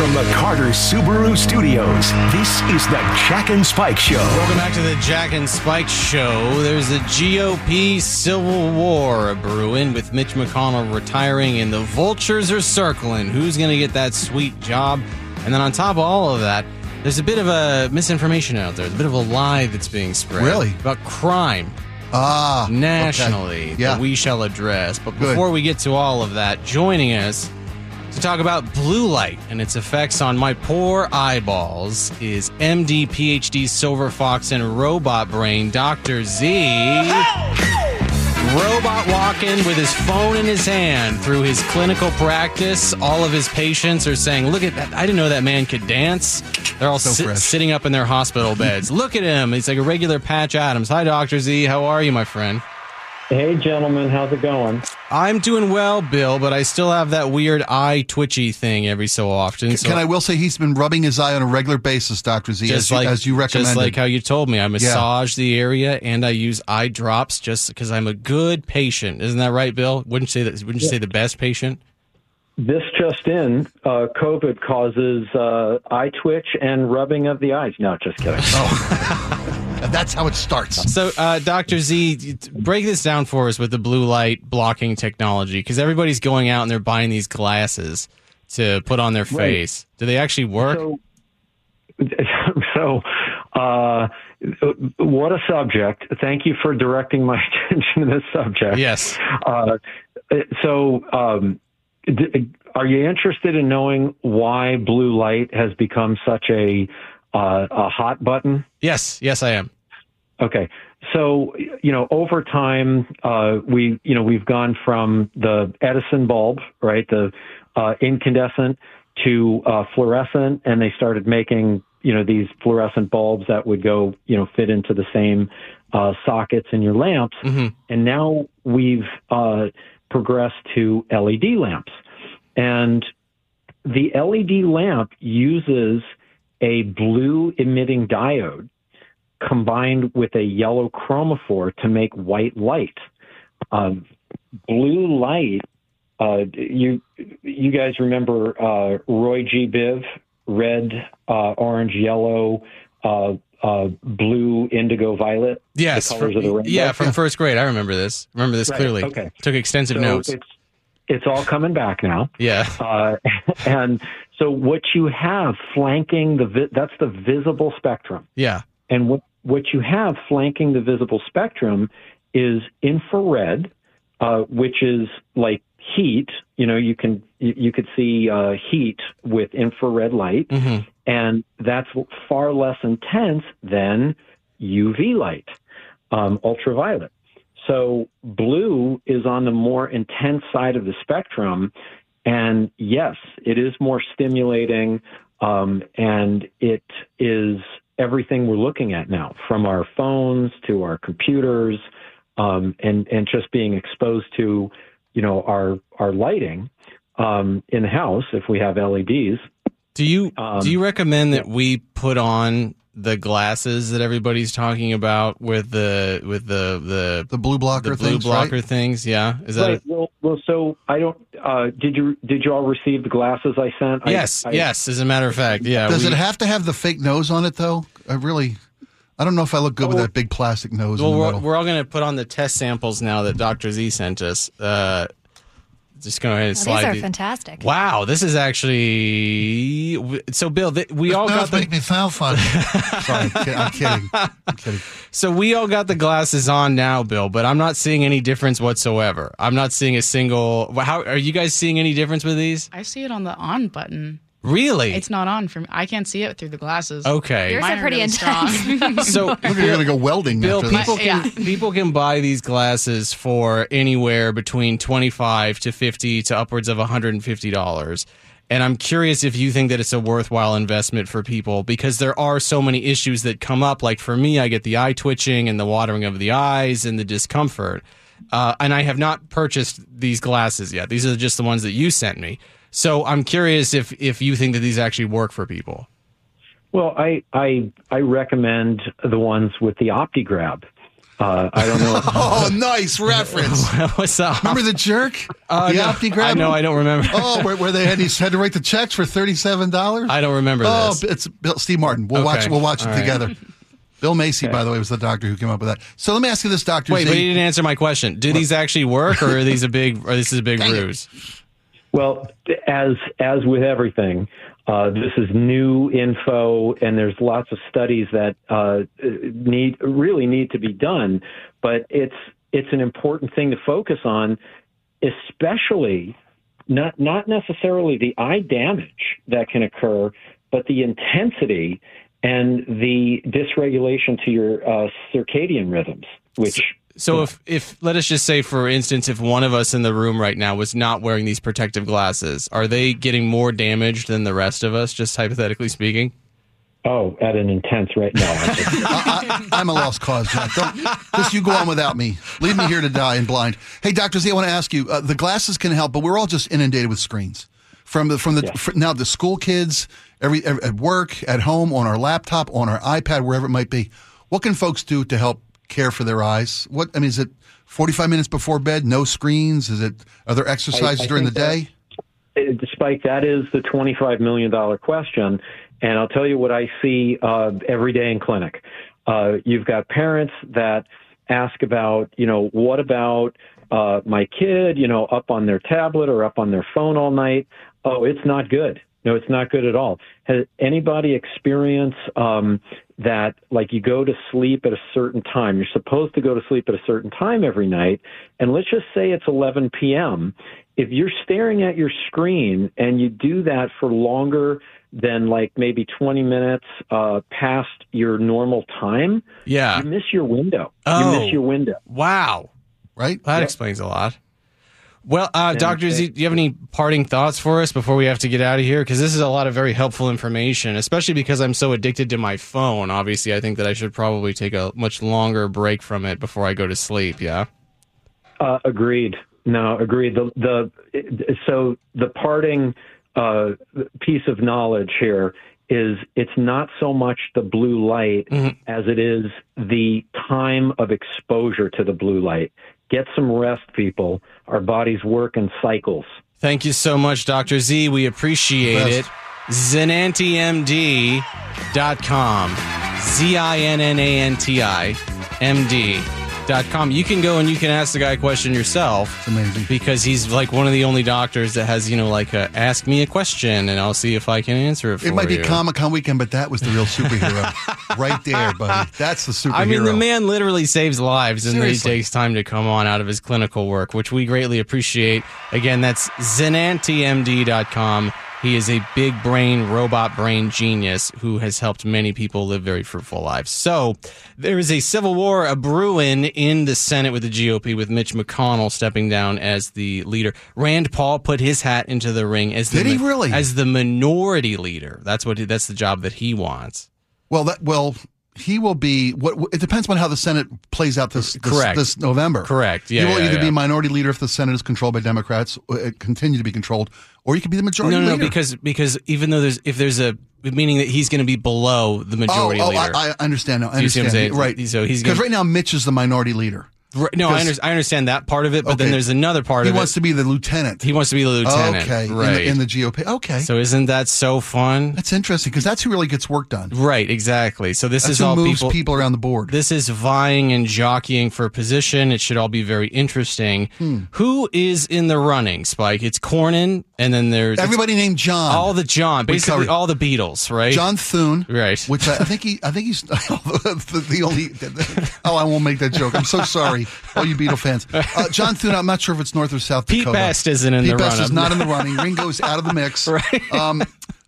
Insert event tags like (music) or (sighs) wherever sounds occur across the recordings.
From the Carter Subaru Studios, this is the Jack and Spike Show. Welcome back to the Jack and Spike Show. There's a GOP civil war brewing with Mitch McConnell retiring and the vultures are circling. Who's going to get that sweet job? And then on top of all of that, there's a bit of a misinformation out there, a bit of a lie that's being spread. Really? About crime Ah, okay. nationally Yeah. that we shall address. But Good. before we get to all of that, joining us to talk about blue light and its effects on my poor eyeballs is MD, PhD, Silver Fox, and Robot Brain, Dr. Z. Robot walking with his phone in his hand through his clinical practice. All of his patients are saying, Look at that. I didn't know that man could dance. They're all So fresh. sitting up in their hospital beds. (laughs) Look at him. He's like a regular Patch Adams. Hi, Dr. Z. How are you, my friend? Hey, gentlemen, how's it going? I'm doing well, Bill, but I still have that weird eye twitchy thing every so often. So Can I will say he's been rubbing his eye on a regular basis, Doctor Z, as, you, as you recommended. Just like how you told me. I massage the area and I use eye drops just because I'm a good patient. Isn't that right, Bill? Wouldn't you say that? Wouldn't you say the best patient? This just in, uh, COVID causes uh, eye twitch and rubbing of the eyes. No, just kidding. (laughs) And (laughs) that's how it starts. So, uh, Dr. Z, break this down for us with the blue light blocking technology because everybody's going out and they're buying these glasses to put on their face. Do they actually work? So, (laughs) so uh, what a subject. Thank you for directing my (laughs) attention to this subject. yes. Uh, so, um, d- are you interested in knowing why blue light has become such a uh, a hot button? Yes. Yes, I am. Okay. So, you know, over time, uh, we, you know, we've gone from the Edison bulb, right, the uh, incandescent to uh, fluorescent, and they started making, you know, these fluorescent bulbs that would go, you know, fit into the same uh, sockets in your lamps. And now we've uh, progressed to LED lamps. And the LED lamp uses a blue emitting diode combined with a yellow chromophore to make white light. Um, blue light. Uh, you you guys remember uh, Roy G. Biv? Red, uh, orange, yellow, uh, uh, blue, indigo, violet. Yes. the colors from- of the rainbow. yeah, from first grade. I remember this. Remember this Right, clearly. okay. Took extensive So notes. it's it's all coming back now. Yeah. Uh, (laughs) and so what you have flanking the vi- that's the visible spectrum. Yeah. And what, what you have flanking the visible spectrum is infrared, uh, which is like heat. You know, you can you, could see uh, heat with infrared light, Mhm. and that's far less intense than UV light, um, ultraviolet. So blue is on the more intense side of the spectrum, and yes, it is more stimulating, um, and it is everything we're looking at now, from our phones to our computers, um, and and just being exposed to, you know, our our lighting um, in the house if we have LEDs. Do you Um, do you recommend that we put on the glasses that everybody's talking about with the with the the The blue blocker the blue things, blocker right? things? Yeah. Is that Right. Well, well, so I don't. Uh, did you did you all receive the glasses I sent? I- yes, I- yes. As a matter of fact, yeah. Does we- it have to have the fake nose on it though? I really, I don't know if I look good with Oh. that big plastic nose well, in the we're, we're all going to put on the test samples now that Dr. Z sent us. Uh, just go ahead and Well, slide. these are the- fantastic. Wow, this is actually so. Bill, th- we all got the make me sound funny. (laughs) Sorry, I'm kidding. I'm kidding. So we all got the glasses on now, Bill, but I'm not seeing any difference whatsoever. I'm not seeing a single. How are you guys seeing any difference with these? I see it on the on button. Really? It's not on for me. I can't see it through the glasses. okay. Yours Mine are are pretty really intense. strong. (laughs) (laughs) So (laughs) Look, you're gonna go welding Bill, after people this. can Yeah. people can buy these glasses for anywhere between twenty five to fifty to upwards of one hundred and fifty dollars. And I'm curious if you think that it's a worthwhile investment for people because there are so many issues that come up. Like for me, I get the eye twitching and the watering of the eyes and the discomfort. Uh, and I have not purchased these glasses yet. These are just the ones that you sent me. So I'm curious if if you think that these actually work for people. Well, I I I recommend the ones with the OptiGrab. Uh, I don't know. (laughs) Oh, nice reference. (laughs) What's up? Remember the jerk? Uh, the no, Opti grab? I know. I don't remember. Oh, where, where they had, he (laughs) had to write the checks for thirty-seven dollars. I don't remember Oh, this. it's Bill, Steve Martin. We'll watch. We'll watch it All right. together. Bill Macy, by the way, was the doctor who came up with that. So let me ask you this, Doctor Wait, Z. but you didn't answer my question. Do these actually work, or are these a big, or this is a big Dang it. Well, as as with everything, uh, this is new info, and there's lots of studies that uh, need really need to be done. But it's it's an important thing to focus on, especially not not necessarily the eye damage that can occur, but the intensity and the dysregulation to your uh, circadian rhythms, which So if, if let us just say, for instance, if one of us in the room right now was not wearing these protective glasses, are they getting more damaged than the rest of us? Just hypothetically speaking. oh, at an intense rate, now. (laughs) I, I, I'm a lost cause, Jack. Don't, just you go on without me. Leave me here to die and blind. Hey, Doctor Z, I want to ask you. Uh, the glasses can help, but we're all just inundated with screens. From the from the Yeah. fr- now the school kids, every, every at work, at home, on our laptop, on our iPad, wherever it might be. What can folks do to help care for their eyes? What I mean, is it 45 minutes before bed, no screens? Is it are there exercises I during the day? Uh, Spike, that is the $25 million question. And I'll tell you what I see uh, every day in clinic. Uh, you've got parents that ask about, you know, what about uh, my kid, you know, up on their tablet or up on their phone all night? Oh, it's not good. No, it's not good at all. Has anybody experience um, that, like, you go to sleep at a certain time? You're supposed to go to sleep at a certain time every night, and let's just say it's 11 p.m. If you're staring at your screen and you do that for longer than like maybe 20 minutes uh, past your normal time, Yeah. you miss your window. Oh. You miss your window. Wow. Right? That Yep. explains a lot. Well, uh, Doctor Z, do you have any parting thoughts for us before we have to get out of here? Because this is a lot of very helpful information, especially because I'm so addicted to my phone. Obviously, I think that I should probably take a much longer break from it before I go to sleep. Yeah. Uh, agreed. No, agreed. The the so the parting uh, piece of knowledge here is it's not so much the blue light as it is the time of exposure to the blue light. Get some rest, people. Our bodies work in cycles. Thank you so much, Dr. Z. We appreciate Best. it. ZinnantiMD.com. Z I N N A N T I M D.com. You can go and you can ask the guy a question yourself. It's amazing. Because he's like one of the only doctors that has, you know, like a ask me a question and I'll see if I can answer it for It might be you. Comic Con weekend, but that was the real superhero, (laughs) right there, buddy. That's the superhero. I mean, the man literally saves lives, and then he takes time to come on out of his clinical work, which we greatly appreciate. Again, that's zinnantimd.com. He is a big brain, robot brain genius who has helped many people live very fruitful lives. So there is a civil war a brewing in the Senate with the GOP, with Mitch McConnell stepping down as the leader. Rand Paul put his hat into the ring as the Did he really? as the minority leader. That's what he, that's the job that he wants. Well, that well, he will be. What it depends on how the Senate plays out this this, Correct. this November. Correct. Yeah, he will yeah, either yeah. be minority leader if the Senate is controlled by Democrats, uh, continue to be controlled, or he could be the majority No, no, no, because because even though there's if there's a meaning that he's going to be below the oh, majority oh leader. I, I understand now. I you see what I'm understand. Right. So he's because right now Mitch is the minority leader. Right, no, I, under, I understand that part of it, but then there's another part He of it. He wants to be the lieutenant. he wants to be the lieutenant. okay, in right? the, in the GOP. Okay, so isn't that so fun? that's interesting because that's who really gets work done. Right, exactly. So this That's is who all moves people. people around the board. This is vying and jockeying for position. It should all be very interesting. Hmm. Who is in the running, Spike? It's Cornyn, and then there's Everybody named John. all the John, basically all the Beatles, right? John Thune, Right. Which I, I think he, I think he's (laughs) the, the only. (laughs) Oh, I won't make that joke. I'm so sorry, all you Beatle fans. (laughs) Uh, John Thune, I'm not sure if it's North or South Pete Dakota. Best isn't in the running. Pete the Best is run-up. not in the (laughs) running. Ringo's out of the mix. Right. Um,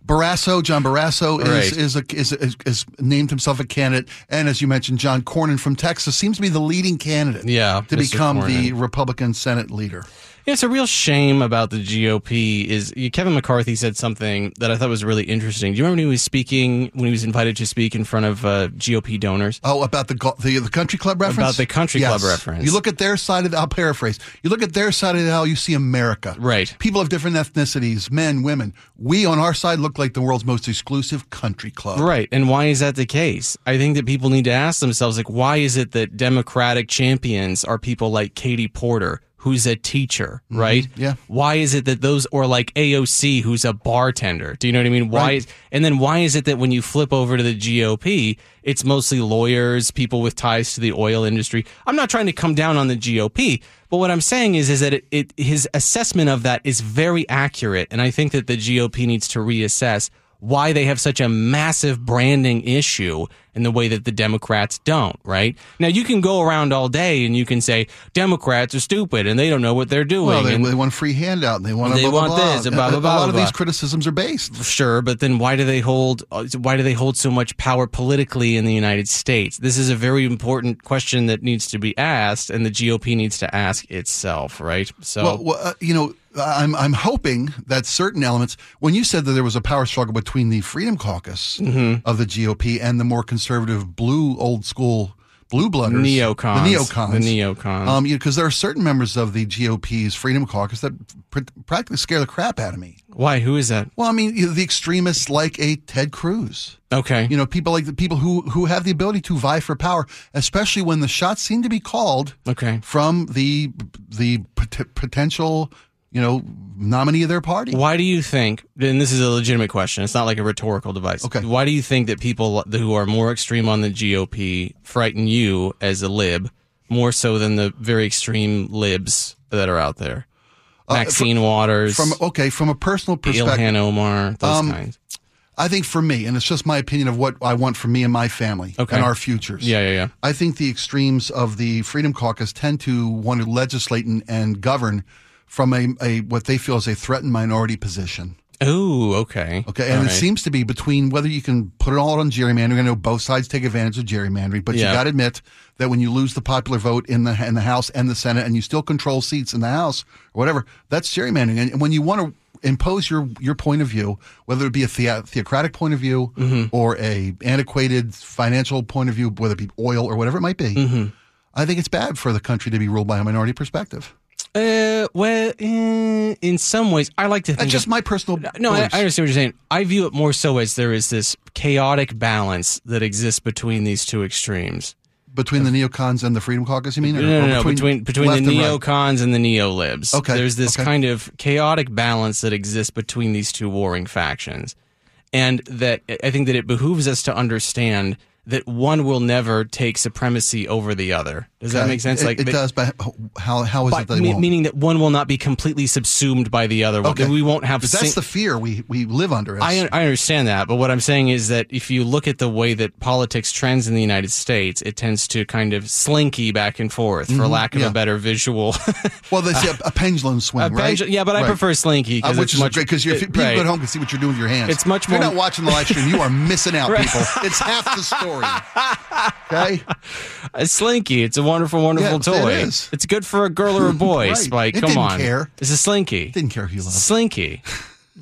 Barrasso, John Barrasso is Right. is, a, is, is is named himself a candidate, and as you mentioned, John Cornyn from Texas seems to be the leading candidate. Yeah, to Mr. become the Republican Senate leader. Yeah, it's a real shame about the GOP. Is Kevin McCarthy said something that I thought was really interesting. Do you remember when he was speaking when he was invited to speak in front of uh, GOP donors? Oh, about the the the country club reference. About the country club reference. You look at their side of the. I'll paraphrase. You look at their side of the aisle. You see America. Right. People of different ethnicities, men, women. We on our side look like the world's most exclusive country club. Right. And why is that the case? I think that people need to ask themselves, like, why is it that Democratic champions are people like Katie Porter, who's a teacher, right? Mm-hmm. yeah. Why is it that those, or like AOC, who's a bartender? Do you know what I mean? Why Right. is, and then why is it that when you flip over to the GOP, it's mostly lawyers, people with ties to the oil industry? I'm not trying to come down on the GOP, but what I'm saying is, is that it, it his assessment of that is very accurate, and I think that the GOP needs to reassess why they have such a massive branding issue in the way that the Democrats don't, right? Now you can go around all day and you can say Democrats are stupid and they don't know what they're doing. Well, they, and they want free handout. And they want. a They blah, blah, want blah. this and blah, blah, A- blah, A lot blah, of blah. these criticisms are based. Sure, but then why do they hold why do they hold so much power politically in the United States? This is a very important question that needs to be asked and the GOP needs to ask itself, right? So Well, well uh, you know, I'm I'm hoping that certain elements. When you said that there was a power struggle between the Freedom Caucus Mm-hmm. of the GOP and the more conservative blue old school blue blooders, neocons, the neocons, the neocons. Um, because there are certain members of the GOP's Freedom Caucus that pr- practically scare the crap out of me. why? Who is that? Well, I mean, you know, the extremists like a Ted Cruz. Okay. You know, people like the people who who have the ability to vie for power, especially when the shots seem to be called Okay. from the the pot- potential, you know, nominee of their party. Why do you think, and this is a legitimate question, it's not like a rhetorical device. Okay. Why do you think that people who are more extreme on the GOP frighten you as a lib more so than the very extreme libs that are out there? Maxine Waters, Uh, From okay, from a personal perspective, Ilhan Omar, those Um, kinds. I think for me, and it's just my opinion of what I want for me and my family Okay. and our futures. Yeah, yeah, yeah. I think the extremes of the Freedom Caucus tend to want to legislate and, and govern from a, a what they feel is a threatened minority position. Oh, okay. Okay, and All it right. seems to be between whether you can put it all on gerrymandering. I know both sides take advantage of gerrymandering, but Yeah. you got to admit that when you lose the popular vote in the in the House and the Senate, and you still control seats in the House or whatever, that's gerrymandering. And when you want to impose your your point of view, whether it be a thea- theocratic point of view Mm-hmm. or a antiquated financial point of view, whether it be oil or whatever it might be, Mm-hmm. I think it's bad for the country to be ruled by a minority perspective. Uh, well, eh, in some ways, I like to think That's just of, my personal. No, I. I understand what you're saying. I view it more so as there is this chaotic balance that exists between these two extremes. between the neocons and the Freedom Caucus. You mean? No, Or- no, or no, between between the left and right? neocons and the neo-libs. Okay, There's this okay. kind of chaotic balance that exists between these two warring factions. And that I think that it behooves us to understand that one will never take supremacy over the other. Does that make sense? It, like it that- does, but how how is by- it they me- meaning that one will not be completely subsumed by the other. Okay. We won't have. 'Cause that's the fear we we live under. as- I, I understand that, but what I'm saying is that if you look at the way that politics trends in the United States, it tends to kind of slinky back and forth, for lack of Mm-hmm. yeah. a better visual. (laughs) well, that's a, a pendulum swing, A right? pendul- yeah, but I Right. prefer slinky Uh, because which is much great because if people right. at home can see what you're doing with your hands. It's much If you're not watching the live stream. You are missing out, (laughs) people. It's half the story. (laughs) (laughs) Okay, It's slinky. It's a wonderful, wonderful Yeah, toy. it is. It's good for a girl or a boy. (laughs) Right. Spike, It come didn't on. care. It's a slinky. didn't care who you love. Slinky.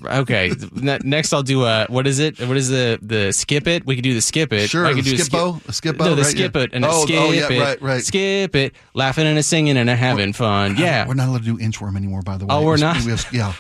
Okay. next, I'll do a what is it? What is the the skip it? We could do the skip it. Sure, I could do skip-o? A skip-o, No, the right, skip yeah. it and a Oh, skip oh, yeah, it. right, right. Skip it. Laughing and a singing and a having fun. Yeah. We're not allowed to do inchworm anymore, by the way. Oh, we're We- not? we have- yeah.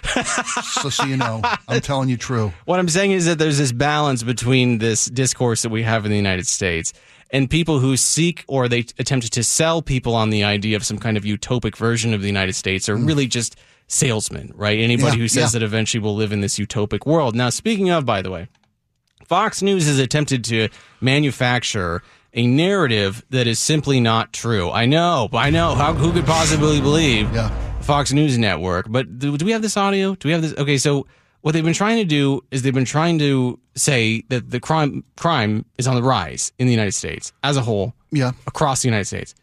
so, so you know, I'm (laughs) telling you true. What I'm saying is that there's this balance between this discourse that we have in the United States and people who seek or they attempt to sell people on the idea of some kind of utopic version of the United States are mm. really just salesmen, right? Anybody. Yeah, who says yeah. that eventually we'll live in this utopic world. Now, speaking of, by the way, Fox News has attempted to manufacture a narrative that is simply not true. I know, I know. How, who could possibly believe Yeah. Fox News Network? But do, do we have this audio? Do we have this? Okay, so what they've been trying to do is they've been trying to say that the crime crime is on the rise in the United States as a whole, Yeah. across the United States.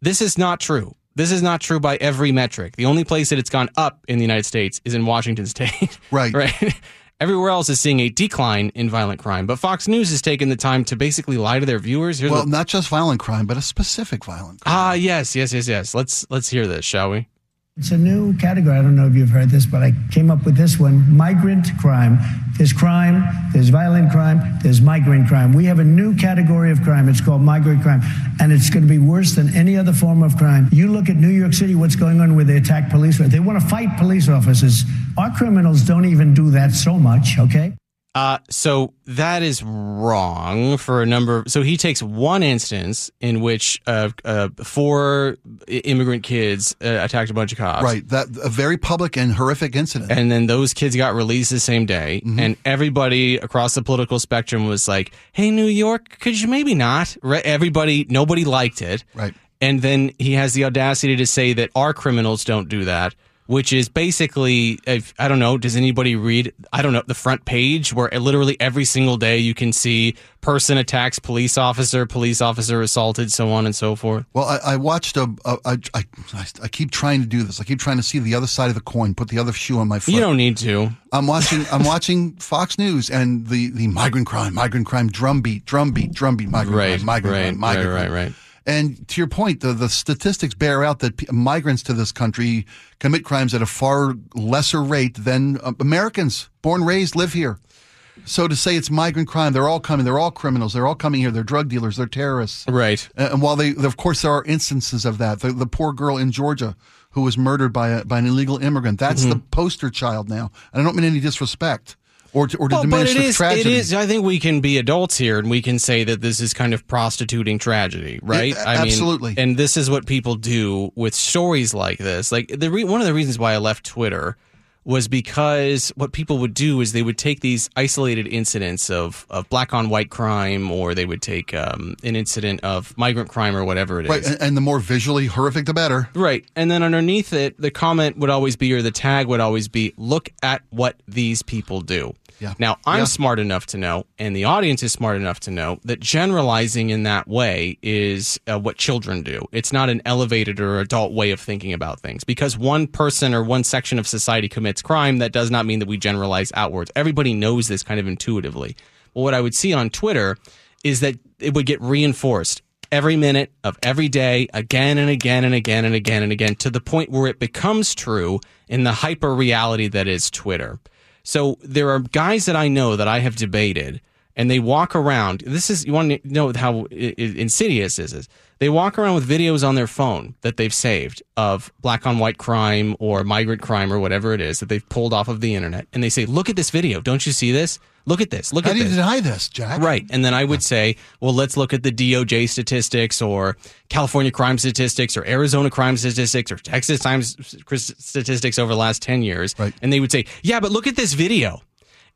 This is not true. This is not true by every metric. The only place that it's gone up in the United States is in Washington (laughs) State. Right. right. Everywhere else is seeing a decline in violent crime, but Fox News has taken the time to basically lie to their viewers. Here's Well, what- not just violent crime, but a specific violent crime. ah, yes, yes, yes, yes. Let's let's hear this, shall we? It's a new category. I don't know if you've heard this, but I came up with this one migrant crime. There's crime, there's violent crime, there's migrant crime. We have a new category of crime. It's called migrant crime, and it's going to be worse than any other form of crime. You look at New York City, what's going on where they attack police. They want to fight police officers. Our criminals don't even do that so much, okay? Uh, so that is wrong for a number. Of, So he takes one instance in which uh, uh, four immigrant kids uh, attacked a bunch of cops. Right. That a very public and horrific incident. And then those kids got released the same day, Mm-hmm. and everybody across the political spectrum was like, "Hey, New York, could you maybe not?" Right? Everybody, nobody liked it. Right. And then he has the audacity to say that our criminals don't do that, which is basically, if, I don't know, does anybody read, I don't know, the front page where literally every single day you can see person attacks police officer, police officer assaulted, so on and so forth? Well, I, I watched a, a, I, I, I keep trying to do this. I keep trying to see the other side of the coin, put the other shoe on my foot. You don't need to. I'm watching. I'm watching Fox News and the the migrant crime, migrant crime drumbeat, drumbeat, drumbeat, migrant Right, crime, migrant right, crime, migrant right, crime. right, right. And to your point, the the statistics bear out that p- migrants to this country commit crimes at a far lesser rate than uh, Americans born raised live here. So to say it's migrant crime, they're all coming. They're all criminals. They're all coming here. They're drug dealers. They're terrorists. Right. Uh, And while they, of course, there are instances of that. The, the poor girl in Georgia who was murdered by a, by an illegal immigrant. That's Mm-hmm. the poster child now. And I don't mean any disrespect or to, or to Well, but diminish it the is, tragedy. it is. I think we can be adults here, and we can say that this is kind of prostituting tragedy, right? Yeah, I mean, absolutely. and this is what people do with stories like this. Like the re- one of the reasons why I left Twitter was because what people would do is they would take these isolated incidents of, of black on white crime, or they would take um, an incident of migrant crime or whatever it is. Right, and, and the more visually horrific, the better. Right. And then underneath it, the comment would always be, or the tag would always be, look at what these people do. Yeah. Now, I'm Yeah. smart enough to know, and the audience is smart enough to know, that generalizing in that way is uh, what children do. It's not an elevated or adult way of thinking about things. Because one person or one section of society commits crime, that does not mean that we generalize outwards. Everybody knows this kind of intuitively. But what I would see on Twitter is that it would get reinforced every minute of every day again and again and again and again and again to the point where it becomes true in the hyper reality that is Twitter. So there are guys that I know that I have debated and they walk around. This is, you want to know how insidious this is. They walk around with videos on their phone that they've saved of black on white crime or migrant crime or whatever it is that they've pulled off of the internet. And they say, look at this video. Don't you see this? Look at this. Look How at do you deny this, Jack? Right. And then I would say, well, let's look at the DOJ statistics or California crime statistics or Arizona crime statistics or Texas times statistics over the last 10 years. Right. And they would say, yeah, but look at this video.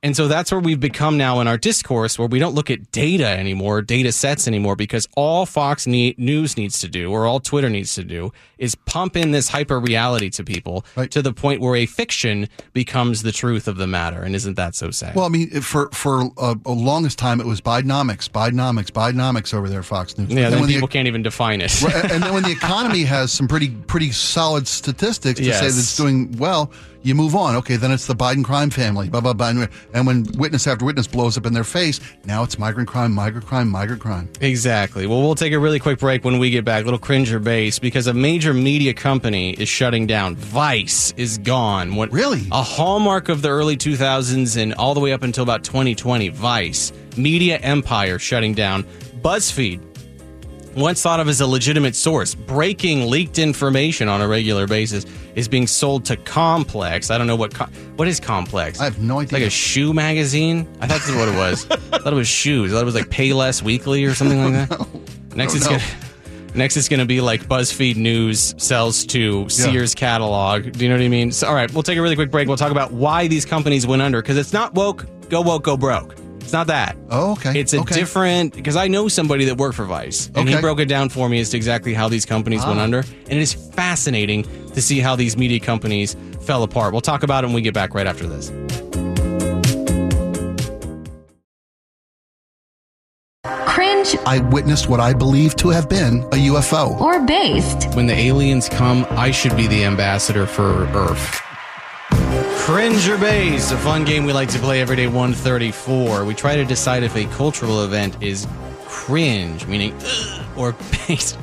And so that's where we've become now in our discourse where we don't look at data anymore, data sets anymore, because all Fox need, News needs to do or all Twitter needs to do is pump in this hyper reality to people Right. to the point where a fiction becomes the truth of the matter. And isn't that so sad? Well, I mean, for for a, a longest time, it was Bidenomics, Bidenomics, Bidenomics over there, Fox News. yeah, And then when the- people can't even define it. Right, and then when the (laughs) economy has some pretty pretty solid statistics to say that it's doing well, you move on. Okay, then it's the Biden crime family, blah blah blah. And when witness after witness blows up in their face, now it's migrant crime, migrant crime, migrant crime. Exactly. Well, we'll take a really quick break when we get back. A little cringer base because a major media company is shutting down. Vice is gone. What Really? A hallmark of the early 2000s and all the way up until about 2020. Vice media empire shutting down. BuzzFeed once thought of as a legitimate source, breaking leaked information on a regular basis is being sold to Complex. I don't know what co- what is Complex. I have no idea. like a shoe magazine. I thought that's what it was. (laughs) I thought it was shoes. I thought it was like Payless Weekly or something like that. (laughs) Next, oh, don't it's gonna. Next, it's going to be like BuzzFeed News sells to Sears catalog. Do you know what I mean? So, all right, we'll take a really quick break. We'll talk about why these companies went under because it's not woke, go woke, go broke. It's not that. Oh, okay. It's a Okay. different because I know somebody that worked for Vice, and he broke it down for me as to exactly how these companies went Ah. under, and it is fascinating to see how these media companies fell apart. We'll talk about it when we get back right after this. Cringe I witnessed what I believe to have been a UFO. or based. When the aliens come, I should be the ambassador for Earth. Cringer Base, a fun game we like to play every day 134. We try to decide if a cultural event is cringe, meaning or (laughs) base,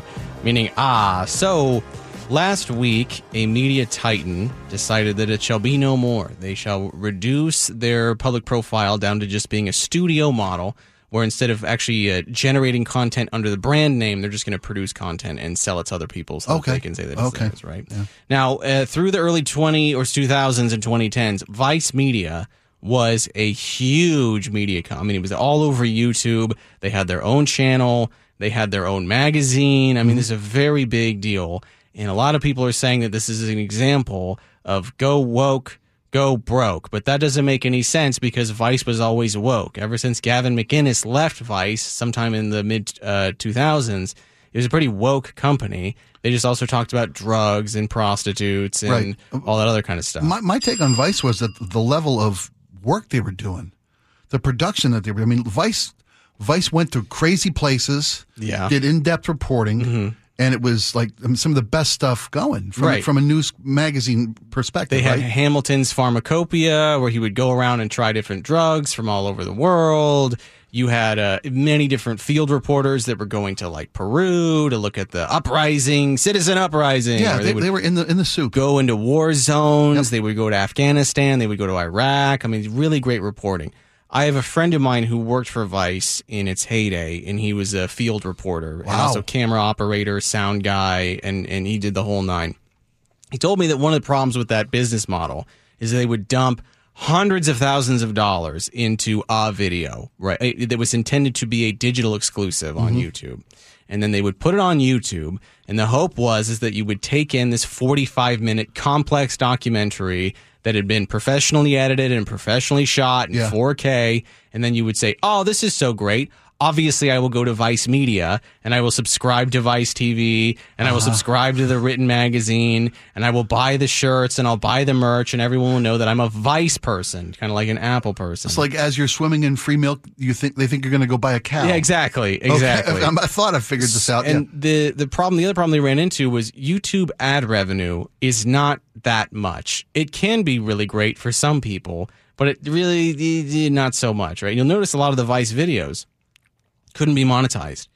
meaning ah. So Last week, a media titan decided that it shall be no more. They shall reduce their public profile down to just being a studio model, where instead of actually uh, generating content under the brand name, they're just going to produce content and sell it to other people so Okay. they can say that it's Okay. theirs, right? Now, uh, through the early 20 or 2000s and 2010s, Vice Media was a huge media company. It was all over YouTube. They had their own channel. They had their own magazine. I mean, this is a very big deal. And a lot of people are saying that this is an example of go woke, go broke. But that doesn't make any sense because Vice was always woke. Ever since Gavin McInnes left Vice sometime in the mid uh, 2000s, it was a pretty woke company. They just also talked about drugs and prostitutes and Right. all that other kind of stuff. My, my take on Vice was that the level of work they were doing, the production that they were. I mean, Vice Vice went to crazy places. Yeah. Mm-hmm. did in depth reporting, and it was like um, some of the best stuff going from Right. from a news magazine perspective. They had right? Hamilton's Pharmacopoeia, where he would go around and try different drugs from all over the world. You had uh, many different field reporters that were going to like Peru to look at the uprising, citizen uprising. yeah, or they, they were in the in the soup. go into war zones. They would go to Afghanistan. They would go to Iraq. I mean, really great reporting. I have a friend of mine who worked for Vice in its heyday, and he was a field reporter and also camera operator, sound guy, and, and he did the whole nine. He told me that one of the problems with that business model is they would dump hundreds of thousands of dollars into a video, right? eh, That was intended to be a digital exclusive on YouTube. And then they would put it on YouTube. And the hope was is that you would take in this 45 minute complex documentary that had been professionally edited and professionally shot in Yeah. 4K. And then you would say, oh, this is so great. Obviously, I will go to Vice Media and I will subscribe to Vice TV and I will Uh-huh. subscribe to the written magazine and I will buy the shirts and I'll buy the merch and everyone will know that I'm a Vice person, kind of like an Apple person. It's like as you're swimming in free milk, you think they think you're going to go buy a cow. yeah, exactly, exactly. I, (laughs) I thought I figured this out. And yeah. the the problem, the other problem they ran into was YouTube ad revenue is not that much. It can be really great for some people, but it really not so much, right? You'll notice a lot of the Vice videos couldn't be monetized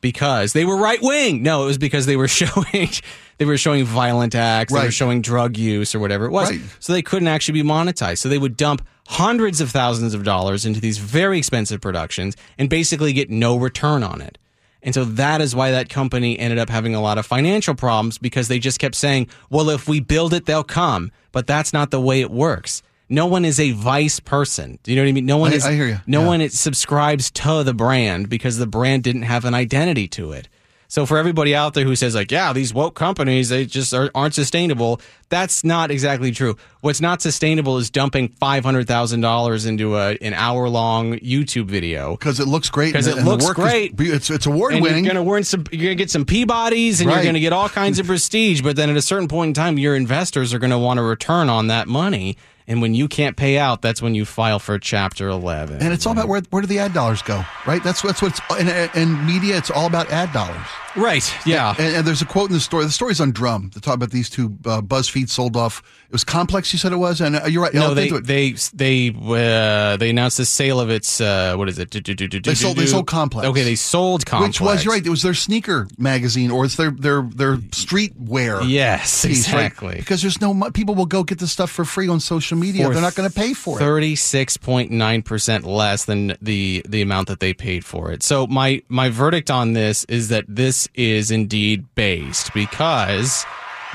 because they were right wing. No, it was because they were (laughs) showing they were showing violent acts, they were showing drug use or whatever it was. Right. So they couldn't actually be monetized. So they would dump hundreds of thousands of dollars into these very expensive productions and basically get no return on it. And so that is why that company ended up having a lot of financial problems because they just kept saying, well, if we build it, they'll come. But that's not the way it works. No one is a vice person. Do you know what I mean? No one I- is. I hear you. No Yeah. one it subscribes to the brand because the brand didn't have an identity to it. So for everybody out there who says like, yeah, these woke companies they just are, aren't sustainable, that's not exactly true. What's not sustainable is dumping five hundred thousand dollars into a an hour long YouTube video because it looks great. 'Cause and it and looks work is- great. it's it's award and winning. you're gonna win some. You're gonna get some Peabodys, and you're gonna get all kinds of (laughs) prestige. But then at a certain point in time, your investors are gonna want a return on that money. And when you can't pay out, that's when you file for Chapter 11. And it's all about where where do the ad dollars go, right? That's that's what's in, in media. It's all about ad dollars. right, yeah. And, and there's a quote in the story. The story's on Drum. They talk about these two uh, BuzzFeed sold off. It was Complex. You said it was, and uh, you're right. no, they they they uh, they announced the sale of its uh, what is it? They sold- they sold Complex. Okay, they sold Complex, which was you're right. It was their sneaker magazine, or it's their their their street wear. Yes, piece, right? exactly. Because there's no people will go get this stuff for free on social media. For They're not going to pay for it. Thirty-six point nine percent less than the the amount that they paid for it. So my my verdict on this is that this is indeed based because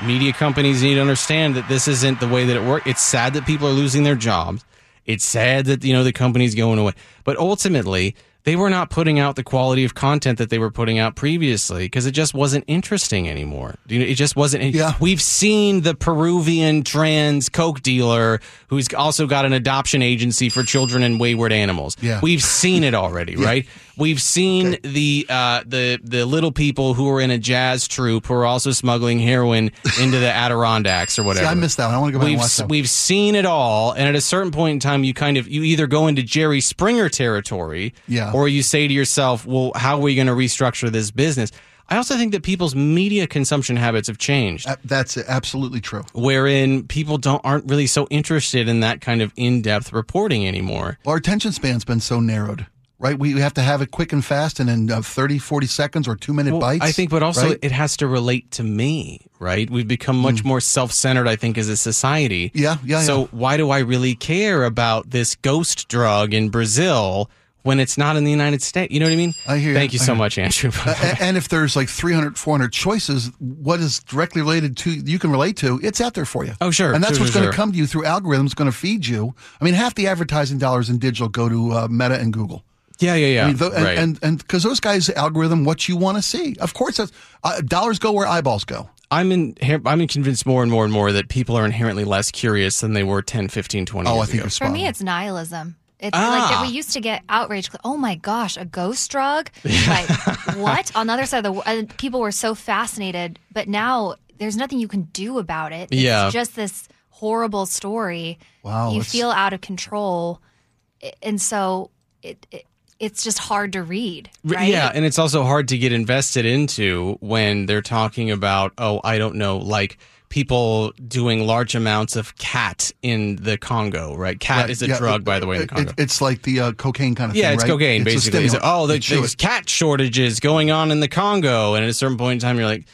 media companies need to understand that this isn't the way that it works. It's sad that people are losing their jobs. It's sad that you know the company's going away, but ultimately they were not putting out the quality of content that they were putting out previously because it just wasn't interesting anymore. You know, it just wasn't. Yeah. We've seen the Peruvian trans coke dealer who's also got an adoption agency for children and wayward animals. Yeah. We've seen it already, (laughs) right? We've seen the uh, the the little people who are in a jazz troupe who are also smuggling heroin into the Adirondacks or (laughs) whatever. I missed that one. I wanna go back we've, watch that. We've seen it all, and at a certain point in time, you kind of you either go into Jerry Springer territory, Yeah. or you say to yourself, "Well, how are we going to restructure this business?" I also think that people's media consumption habits have changed That's absolutely true. wherein people don't aren't really so interested in that kind of in-depth reporting anymore. Our attention span's been so narrowed. Right? We have to have it quick and fast and in uh, 30, 40 seconds or two minute Well, bites. I think, but also right? it has to relate to me, right? We've become much more self-centered, I think, as a society. Yeah, yeah, So yeah. why do I really care about this ghost drug in Brazil when it's not in the United States? You know what I mean? I hear you. Thank you so much, Andrew. A- and if there's like 300, 400 choices, what is directly related to you can relate to, it's out there for you. Oh, sure. And that's Sure, what's sure, going to come to you through algorithms, going to feed you. I mean, half the advertising dollars in digital go to uh, Meta and Google. Yeah, yeah, yeah. I mean, tho- and, right. and and because those guys algorithm what you want to see. Of course, that's, uh, dollars go where eyeballs go. I'm in, I'm convinced more and more and more that people are inherently less curious than they were 10, 15, 20 Oh, years I think ago. For me, it's nihilism. It's Ah. like that we used to get outraged. Oh my gosh, a ghost drug? (laughs) Like what? On the other side of the world, people were so fascinated, but now there's nothing you can do about it. It's Yeah. just this horrible story. Wow, you feel out of control, and so it, it it's just hard to read. Right? Yeah, and it's also hard to get invested into when they're talking about, oh, I don't know, like people doing large amounts of khat in the Congo, right? Khat Right, is a yeah, drug, it- by the way, in the it- Congo. it's like the uh, cocaine kind of yeah, thing. it's right? cocaine, a basically. It's, oh, there- You chew there's it. khat shortages going on in the Congo. And at a certain point in time, you're like,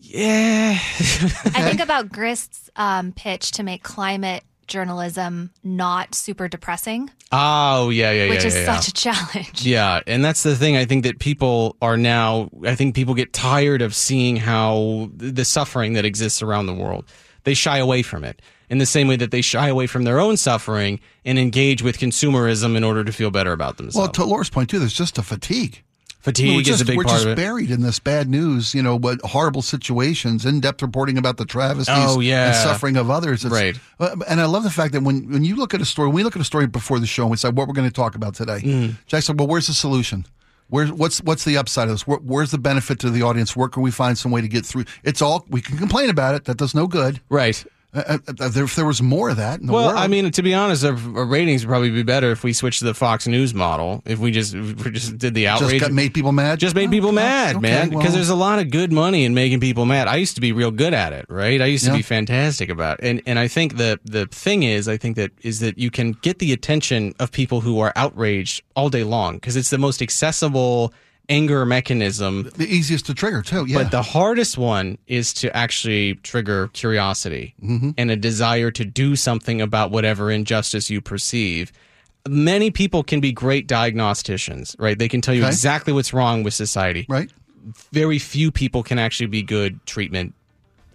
yeah. I (laughs) think about Grist's um, pitch to make climate journalism not super depressing, oh, yeah, yeah, yeah. which is yeah, yeah. such a challenge. Yeah, and that's the thing. I think that people are now. I think people get tired of seeing how the suffering that exists around the world. They shy away from it in the same way that they shy away from their own suffering and engage with consumerism in order to feel better about themselves. Well, to Laura's point too, there's just a fatigue. Fatigue we're is just, a big we're part just of it. buried in this bad news, you know, what horrible situations, in-depth reporting about the travesties Oh, yeah. and suffering of others. It's- Right. uh, And I love the fact that when, when you look at a story, when we look at a story before the show and we say what we're going to talk about today, Mm. Jack said, well, where's the solution? Where's what's what's the upside of this? Where, where's the benefit to the audience? Where can we find some way to get through? It's all we can complain about it. That does no good. right. Uh, uh, if there was more of that in the Well, world, I mean, to be honest, our, our ratings would probably be better if we switched to the Fox News model. If we just if we just did the just outrage, got, made people mad. just made people Okay, mad, okay, man. Because well, there's a lot of good money in making people mad. I used to be real good at it, right? I used to be fantastic about it. And and I think the the thing is, I think that is that you can get the attention of people who are outraged all day long because it's the most accessible anger mechanism. the easiest to trigger too. Yeah, But the hardest one is to actually trigger curiosity Mm-hmm. and a desire to do something about whatever injustice you perceive. Many people can be great diagnosticians, right? They can tell you Okay. exactly what's wrong with society. right. Very few people can actually be good treatment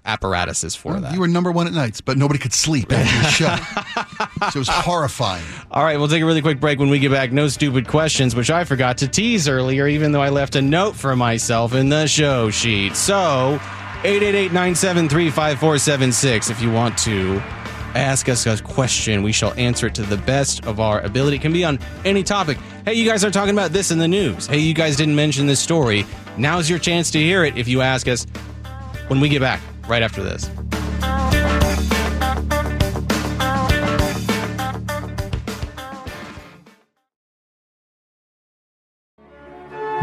apparatuses for that. You were number one at nights, but nobody could sleep after your show. (laughs) so it was horrifying. All right, we'll take a really quick break when we get back. No stupid questions, which I forgot to tease earlier, even though I left a note for myself in the show sheet. So, 888 973 5476. If you want to ask us a question, we shall answer it to the best of our ability. It can be on any topic. Hey, you guys are talking about this in the news. Hey, you guys didn't mention this story. Now's your chance to hear it if you ask us when we get back, right after this.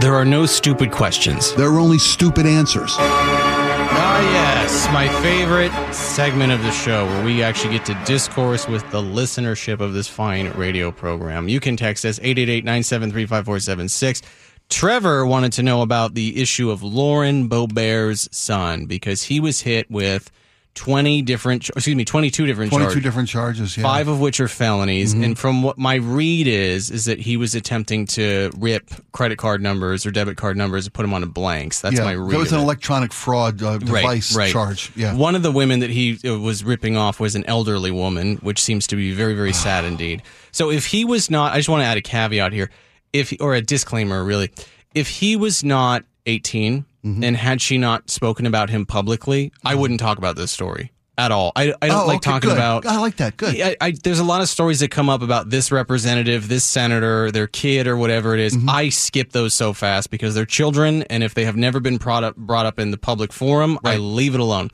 There are no stupid questions. There are only stupid answers. Ah, yes, my favorite segment of the show where we actually get to discourse with the listenership of this fine radio program. You can text us 888 973 5476. Trevor wanted to know about the issue of Lauren Boebert's son because he was hit with 20 different, excuse me, 22 different 22 charges. different charges. Yeah. Five of which are felonies, Mm-hmm. and from what my read is, is that he was attempting to rip credit card numbers or debit card numbers and put them on a blanks. That's yeah. my read. That was an it. electronic fraud uh, device charge. Yeah. One of the women that he uh, was ripping off was an elderly woman, which seems to be very, very sad (sighs) indeed. So if he was not, I just want to add a caveat here, if or a disclaimer, really, if he was not 18 Mm-hmm. and had she not spoken about him publicly, I wouldn't talk about this story at all. I, I don't Oh, like okay, talking good. about. I like that. Good. I, I, there's a lot of stories that come up about this representative, this senator, their kid, or whatever it is. Mm-hmm. I skip those so fast because they're children, and if they have never been brought up brought up in the public forum, I leave it alone.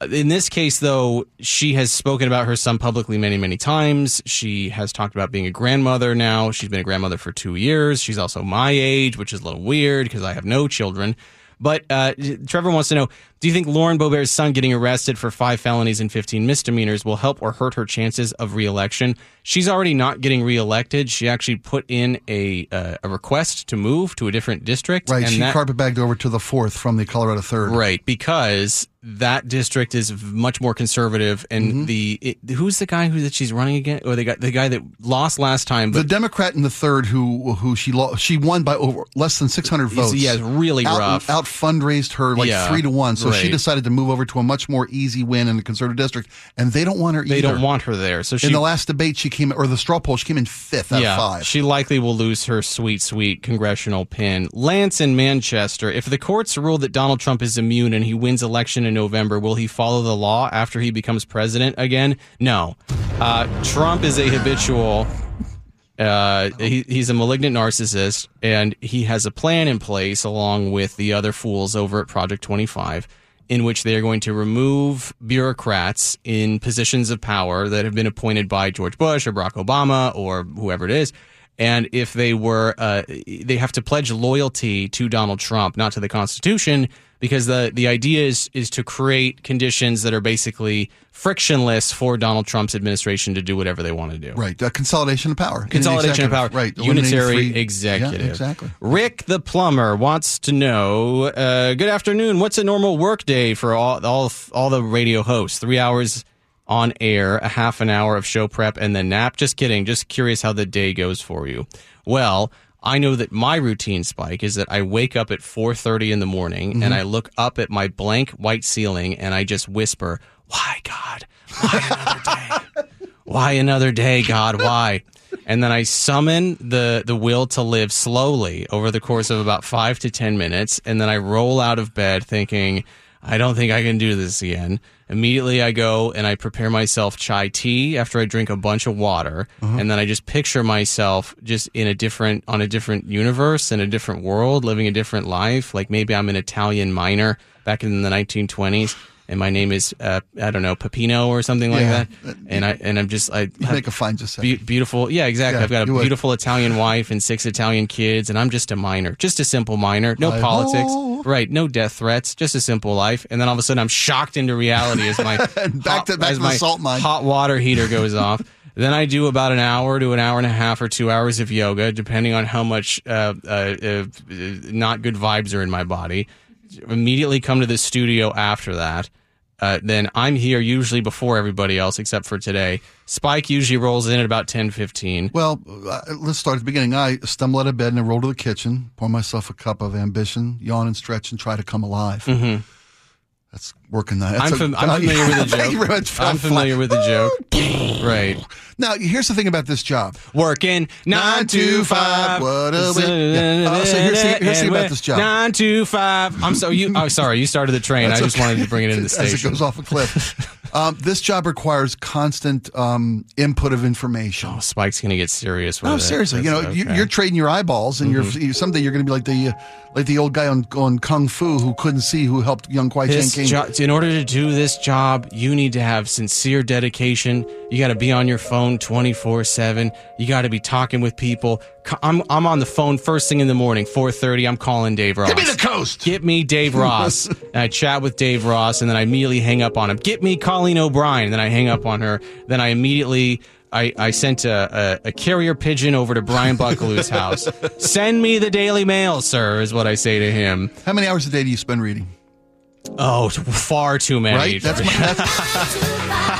In this case, though, she has spoken about her son publicly many, many times. She has talked about being a grandmother now. She's been a grandmother for two years. She's also my age, which is a little weird because I have no children. But uh, Trevor wants to know Do you think Lauren Boebert's son getting arrested for five felonies and 15 misdemeanors will help or hurt her chances of reelection? She's already not getting reelected. She actually put in a, uh, a request to move to a different district. Right. and she that- carpet bagged over to the fourth from the Colorado third. Right, because that district is much more conservative, and Mm-hmm. the it, who's the guy who that she's running against, or the guy the guy that lost last time, The Democrat in the third, who who she lo- she won by over less than six hundred votes. yeah, really out, rough. Out fundraised her like Yeah, three to one, so she decided to move over to a much more easy win in the conservative district, and they don't want her. they either. don't want her there. So she in the last debate, she came or the straw poll, she came in fifth out yeah, of five. she likely will lose her sweet, sweet congressional pin. Lance in Manchester. If the courts rule that Donald Trump is immune and he wins election in November, will he follow the law after he becomes president again? No. Uh, Trump is a habitual. Uh, he, he's a malignant narcissist, and he has a plan in place along with the other fools over at Project 25 in which they are going to remove bureaucrats in positions of power that have been appointed by George Bush or Barack Obama or whoever it is. And if they were, uh, they have to pledge loyalty to Donald Trump, not to the Constitution, because the the idea is is to create conditions that are basically frictionless for Donald Trump's administration to do whatever they want to do. right, uh, consolidation of power, Consolidation of power. Right? Unitary executive. Yeah, exactly. Rick the plumber wants to know. Uh, good afternoon. What's a normal work day for all all all the radio hosts? Three hours on air, a half an hour of show prep, and then nap. Just kidding. Just curious how the day goes for you. Well. I know that my routine spike is that I wake up at 4:30 in the morning Mm-hmm. and I look up at my blank white ceiling and I just whisper, "Why God? Why another day? (laughs) why another day god why and then i summon the the will to live slowly over the course of about five to ten minutes and then i roll out of bed thinking i don't think i can do this again. Immediately i go and i prepare myself chai tea after i drink a bunch of water. Uh-huh. And then i just picture myself just in a different on a different universe in a different world living a different life. Like maybe i'm an italian miner back in the 1920s and my name is uh, I don't know Pepino or something like Yeah. that, and I and I'm just I make a fine just be- beautiful yeah exactly Yeah, I've got a would. beautiful Italian wife and six Italian kids and I'm just a minor just a simple minor no Hi-ho. politics right no death threats just a simple life and then all of a sudden I'm shocked into reality as my (laughs) back hot, to- back as my salt mine. hot water heater goes off. (laughs) Then I do about an hour to an hour and a half or two hours of yoga, depending on how much uh, uh, uh, not good vibes are in my body. Immediately come to the studio after that. Uh, then I'm here usually before everybody else, except for today. Spike usually rolls in at about ten fifteen. Well, uh, let's start at the beginning. I stumble out of bed and I roll to the kitchen, pour myself a cup of ambition, yawn and stretch, and try to come alive. That's working. That. That's Mm-hmm. I'm, fam- (laughs) I'm familiar with the joke. Thank you very much. I'm familiar with the joke. right. Now, here's the thing about this job. Working nine to five. What a Yeah. Uh, so here's the- here's the thing about this job. Nine to five. I'm so you. Oh, sorry. You started the train. (laughs) I just okay. wanted to bring it in the station. As it goes off a cliff. (laughs) um, this job requires constant um, input of information. Oh, Spike's gonna get serious with No, it. seriously. You know, That's you, okay. you're trading your eyeballs, and you're someday you're going to be like the like the old guy on on Kung Fu who couldn't see who helped young Kwai Chang Caine. jo- in order to do this job, you need to have sincere dedication. You got to be on your phone 24 7. You got to be talking with people. I'm, I'm on the phone first thing in the morning, 4.30. I'm calling Dave Ross. Give me the coast. Get me Dave Ross. (laughs) and I chat with Dave Ross, and then I immediately hang up on him. Get me Colleen O'Brien. And then I hang up on her. Then I immediately. I, I sent a, a, a carrier pigeon over to Brian Buckaloo's (laughs) house. Send me the Daily Mail, sir, is what I say to him. How many hours a day do you spend reading? Oh, far too many. Right? That's my, that's, (laughs)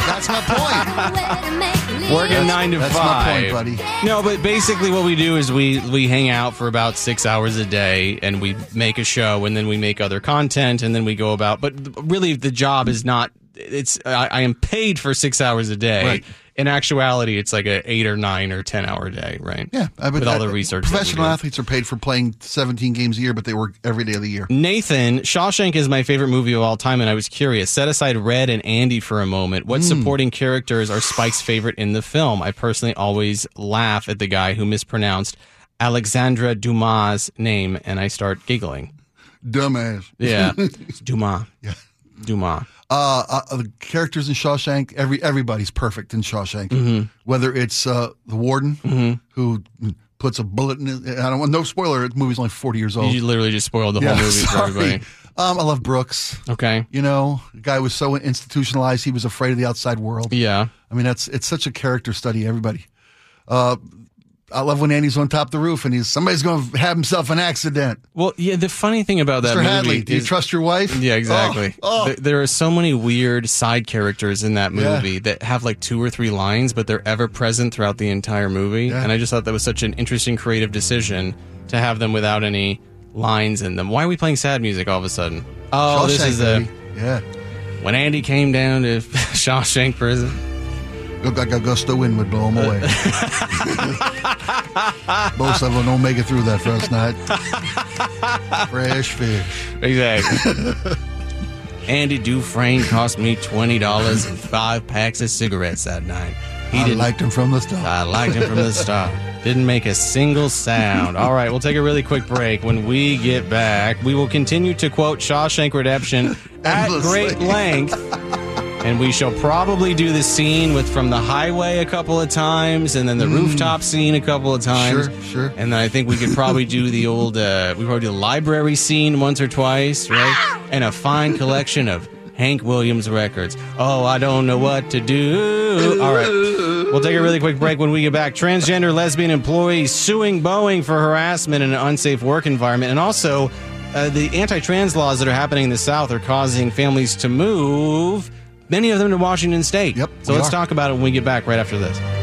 that's my point. Working nine to That's my five. point, buddy. No, but basically what we do is we we hang out for about six hours a day, and we make a show, and then we make other content, and then we go about. But really, the job is not. It's I, I am paid for six hours a day. Right. In actuality, it's like an eight or nine or ten hour day, right? Yeah, I with all the I- research. Professional athletes are paid for playing 17 games a year, but they work every day of the year. Nathan, Shawshank is my favorite movie of all time, and I was curious. Set aside Red and Andy for a moment. What hmm. supporting characters are Spike's favorite in the film? I personally always laugh at the guy who mispronounced Alexandre Dumas' name, and I start giggling. Dumbass. Yeah, (laughs) Dumas. Yeah. Dumas. Uh, uh, the characters in Shawshank, every everybody's perfect in Shawshank. Mm-hmm. Whether it's uh, the warden who puts a bullet in it. I don't want no spoiler. The movie's only forty years old. You literally just spoiled the Yeah, whole (laughs) movie for everybody. Um, I love Brooks. Okay. You know, the guy was so institutionalized. He was afraid of the outside world. Yeah. I mean, that's it's such a character study. Everybody. Uh, I love when Andy's on top of the roof and he's somebody's going to have himself an accident. Well, yeah. The funny thing about that Mr. movie Hadley, do you is- trust your wife? Yeah, exactly. Oh, oh. There, there are so many weird side characters in that Yeah. movie that have like two or three lines, but they're ever present throughout the entire movie. Yeah. And I just thought that was such an interesting creative decision to have them without any lines in them. Why are we playing sad music all of a sudden? Oh, this is baby. yeah. when Andy came down to (laughs) Shawshank Prison. Looked like a gust of wind would blow them away. (laughs) Most of them don't make it through that first night. Fresh fish. Exactly. (laughs) Andy Dufresne cost me twenty dollars and five packs of cigarettes that night. He I liked him from the start. I liked him from the start. Didn't make a single sound. All right, we'll take a really quick break. When we get back, we will continue to quote Shawshank Redemption at great length. (laughs) And we shall probably do the scene with from the highway a couple of times, and then the rooftop scene a couple of times. Mm. Sure, sure. And then I think we could probably do the old, uh, we probably do the library scene once or twice, right? And a fine collection of Hank Williams records. Oh, I don't know what to do. All right. We'll take a really quick break when we get back. Transgender lesbian employees suing Boeing for harassment in an unsafe work environment. And also, uh, the anti trans laws that are happening in the South are causing families to move, many of them to Washington State. Yep, So let's are. talk about it when we get back right after this.